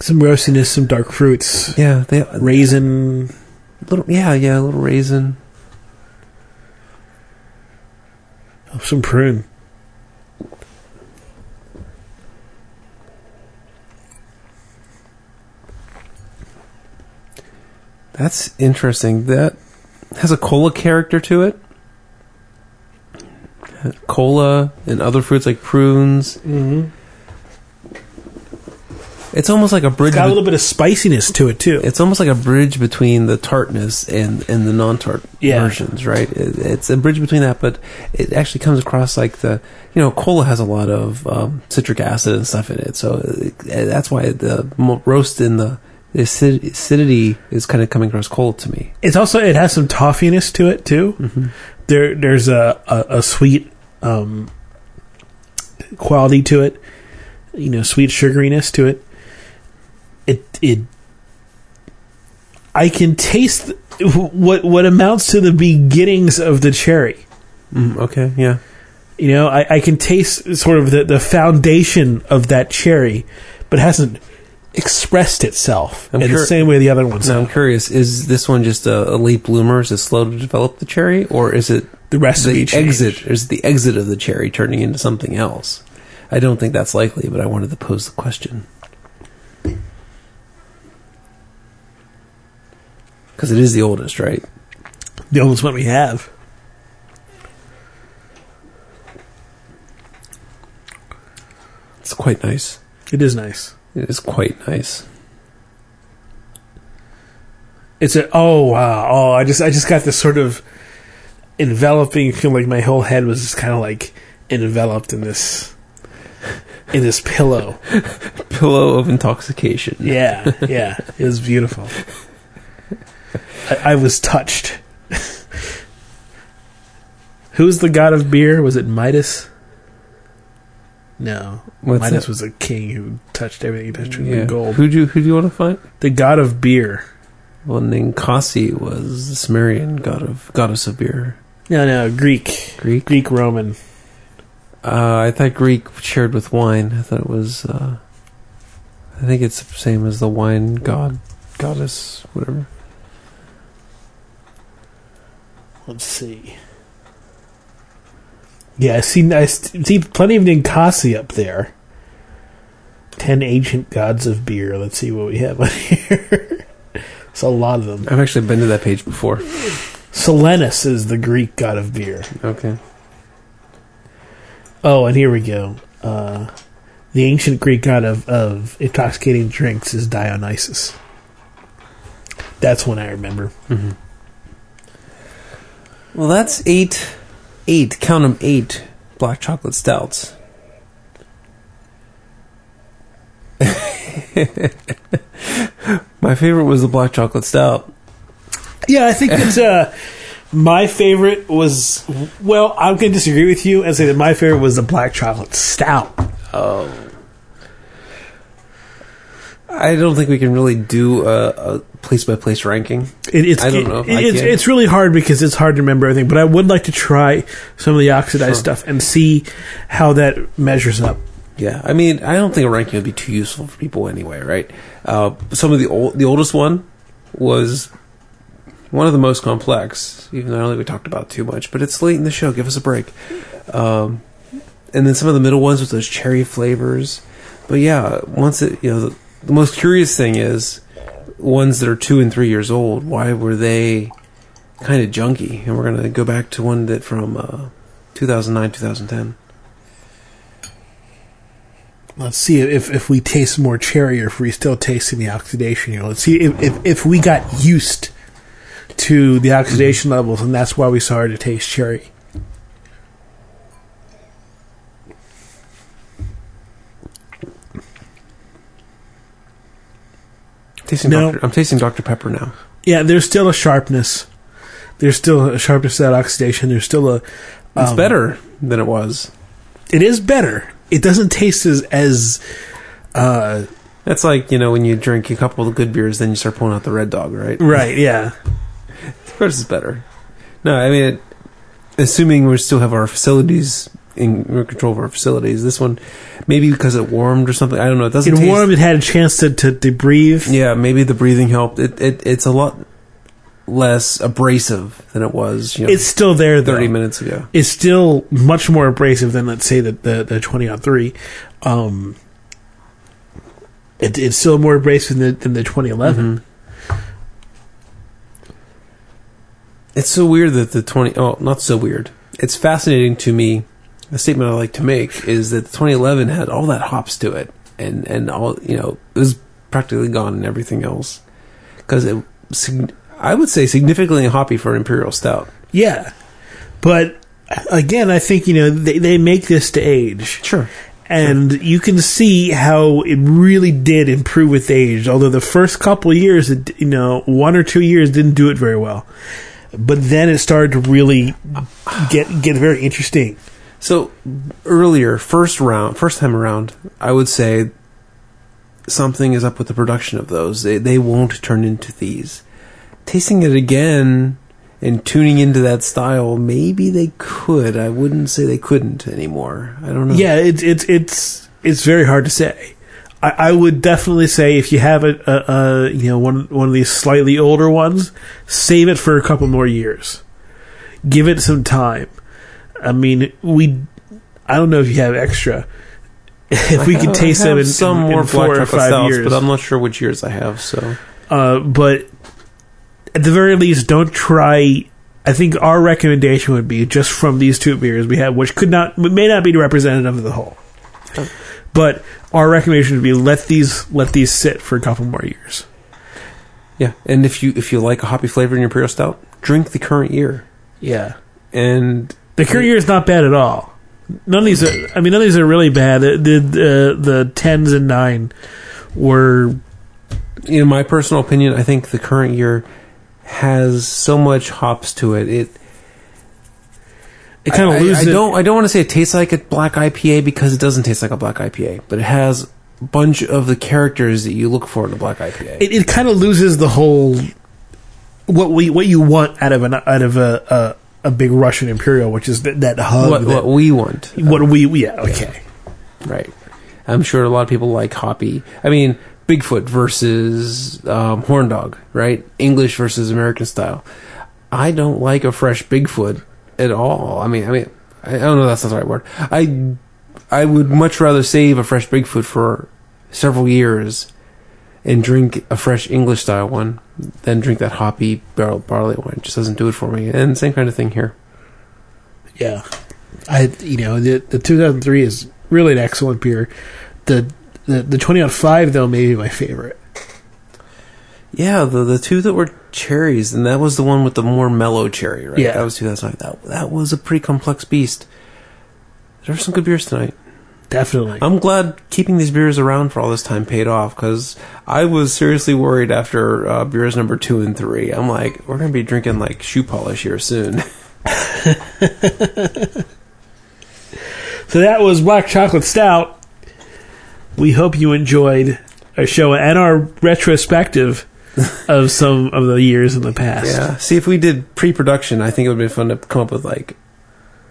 Some roastiness, some dark fruits, Yeah, they raisin. little. Yeah, yeah, a little raisin. Oh, some prune. That's interesting. That has a cola character to it. Cola and other fruits like prunes. Mm-hmm. It's almost like a bridge. It's got a little bit of spiciness to it too. it's almost like a bridge between the tartness and, and the non-tart Yeah. versions, right? It, it's a bridge between that, but it actually comes across like the, you know, cola has a lot of um, citric acid and stuff in it, so uh, that's why the roast in the the acidity is kind of coming across cold to me. It's also it has some toffiness to it too. There there's a a, a sweet um, quality to it. You know, sweet sugariness to it. It it. I can taste what what amounts to the beginnings of the cherry. Mm, okay, yeah. You know, I, I can taste sort of the, the foundation of that cherry, but it hasn't expressed itself I'm in sure- the same way the other ones Now I'm curious: is this one just a, a late bloomer? Is it slow to develop the cherry, or is it The recipe the exit? Is it the exit of the cherry turning into something else? I don't think that's likely, but I wanted to pose the question because it is the oldest, right? The oldest one we have. It's quite nice. It is nice. It is quite nice. It's a oh wow oh I just I just got this sort of enveloping feel like my whole head was just kind of like enveloped in this in this pillow. Pillow of intoxication. Yeah, yeah, it was beautiful. I, I was touched. Who's the god of beer? Was it Midas? No, What's Midas that? was a king who touched everything, he touched Yeah. gold. Who do you, who do you want to find? The god of beer. Well, Ninkasi was the Sumerian god of goddess of beer. No, no, Greek, Greek. Greek Roman. Uh, I thought Greek shared with wine. I thought it was. Uh, I think it's the same as the wine god, goddess, whatever. Let's see. Yeah, I see. I see plenty of Ninkasi up there. Ten ancient gods of beer. Let's see what we have on here. It's a lot of them. I've actually been to that page before. Silenus is the Greek god of beer. Okay. Oh, and here we go. Uh, the ancient Greek god of, of intoxicating drinks is Dionysus. That's one I remember. Well, that's eight, eight. Count them eight black chocolate stouts. My favorite was the black chocolate stout. Yeah, I think that uh, my favorite was. Well, I'm going to disagree with you and say that my favorite was the black chocolate stout. I don't think we can really do a place by place ranking. It, it's I don't know it- it's, it's really hard because it's hard to remember everything. But I would like to try some of the oxidized Sure. stuff and see how that measures up. Yeah, I mean, I don't think a ranking would be too useful for people anyway, right? Uh, some of the old, the oldest one was one of the most complex. Even though I don't think we talked about too much, but it's late in the show. Give us a break. Um, and then some of the middle ones with those cherry flavors. But yeah, once it, you know, the, the most curious thing is ones that are two and three years old. Why were they kind of junky? And we're gonna go back to one that from uh, 2009, 2010. Let's see if if we taste more cherry or if we're still tasting the oxidation. Know, let's see if if, if we got used to the oxidation levels, and that's why we started to taste cherry. Tasting No. Dr. I'm tasting Dr Pepper now. Yeah, there's still a sharpness. There's still a sharpness to that oxidation. There's still a. It's um, better than it was. It is better. It doesn't taste as as. Uh, That's like you know when you drink a couple of good beers, then you start pulling out the Red Dog, right? right. Yeah. Of course, it's better. No, I mean, it, assuming we still have our facilities in control of our facilities, this one maybe because it warmed or something. I don't know. It doesn't It taste. warmed. It had a chance to to, to breathe. Yeah, maybe the breathing helped. It, it it's a lot less abrasive than it was. You know, It's still there. Though. thirty minutes ago. It's still much more abrasive than let's say the the, the twenty on three. Um, it, it's still more abrasive than the, than the twenty eleven. it's so weird that the 20 oh not so weird it's fascinating to me the statement i like to make is that 2011 had all that hops to it and and all you know it was practically gone and everything else because it i would say significantly hoppy for an imperial stout Yeah, but again, I think you know they they make this to age. sure and you can see how it really did improve with age. Although the first couple of years, it, you know, one or two years didn't do it very well, but then it started to really get get very interesting. So earlier, first round, first time around, I would say something is up with the production of those. They they won't turn into these. Tasting it again and tuning into that style, maybe they could. I wouldn't say they couldn't anymore. I don't know. Yeah, it's it's it's it's very hard to say. I, I would definitely say if you have a, a, a you know one one of these slightly older ones, save it for a couple more years. Give it some time. I mean, we. I don't know if you have extra. If we I could taste them in, some in more four or five stouts, years, but I'm not sure which years I have. So uh, but at the very least, don't try. I think our recommendation would be just from these two beers we have, which could not, may not be representative of the whole. Oh. But our recommendation would be let these let these sit for a couple more years. yeah, and if you if you like a hoppy flavor in your imperial stout, drink the current year. Yeah, And the current year is not bad at all. None of these, are, I mean, none of these are really bad. The the, the, the tens and nine were in my personal opinion, I think the current year has so much hops to it. It it kind I- of I- loses. I, don't. I don't want to say it tastes like a black IPA because it doesn't taste like a black IPA, but it has a bunch of the characters that you look for in a black IPA. it, it kind of loses the whole what we what you want out of an out of a a, big Russian imperial, which is that, that hug. what, that- what we want, what we yeah okay right? I'm sure a lot of people like hoppy. I mean, Bigfoot versus um, Horn Dog, right? English versus American style. I don't like a fresh Bigfoot at all. I mean, I mean, I don't know. if That's not the right word. I I would much rather save a fresh Bigfoot for several years and drink a fresh English style one than drink that hoppy barrel barley one. It just doesn't do it for me. And same kind of thing here. yeah. I you know the the 2003 is really an excellent beer. The the the 20 on five though may be my favorite. Yeah, the the two that were cherries, and that was the one with the more mellow cherry, right? Yeah. that was 2009. That that was a pretty complex beast. There were some good beers tonight. Definitely. I'm glad keeping these beers around for all this time paid off because I was seriously worried after uh, beers number two and three. I'm like, we're gonna be drinking like shoe polish here soon. So that was Black Chocolate Stout. We hope you enjoyed our show and our retrospective of some of the years in the past. yeah. See, if we did pre-production, I think it would be fun to come up with like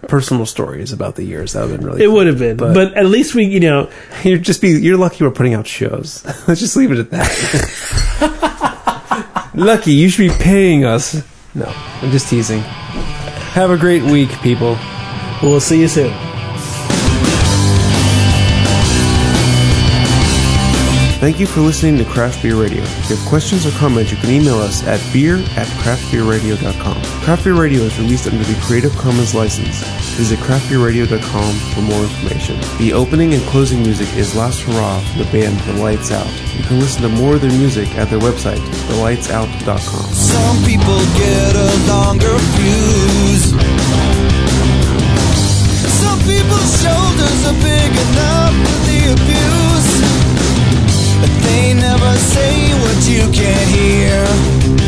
personal stories about the years. That would have been really. It would have been, But- but, at least we, you know, You're just be. You're lucky we're putting out shows. Let's just leave it at that. lucky. You should be paying us. No, I'm just teasing. Have a great week, people. we'll see you soon. Thank you for listening to Craft Beer Radio. If you have questions or comments, you can email us at beer at craftbeerradio.com. Craft Beer Radio is released under the Creative Commons license. Visit craftbeerradio.com for more information. The opening and closing music is Last Hurrah from the band The Lights Out. You can listen to more of their music at their website, thelightsout.com. Some people get a longer fuse. Some people's shoulders are big enough for the abuse. They never say what you can't hear.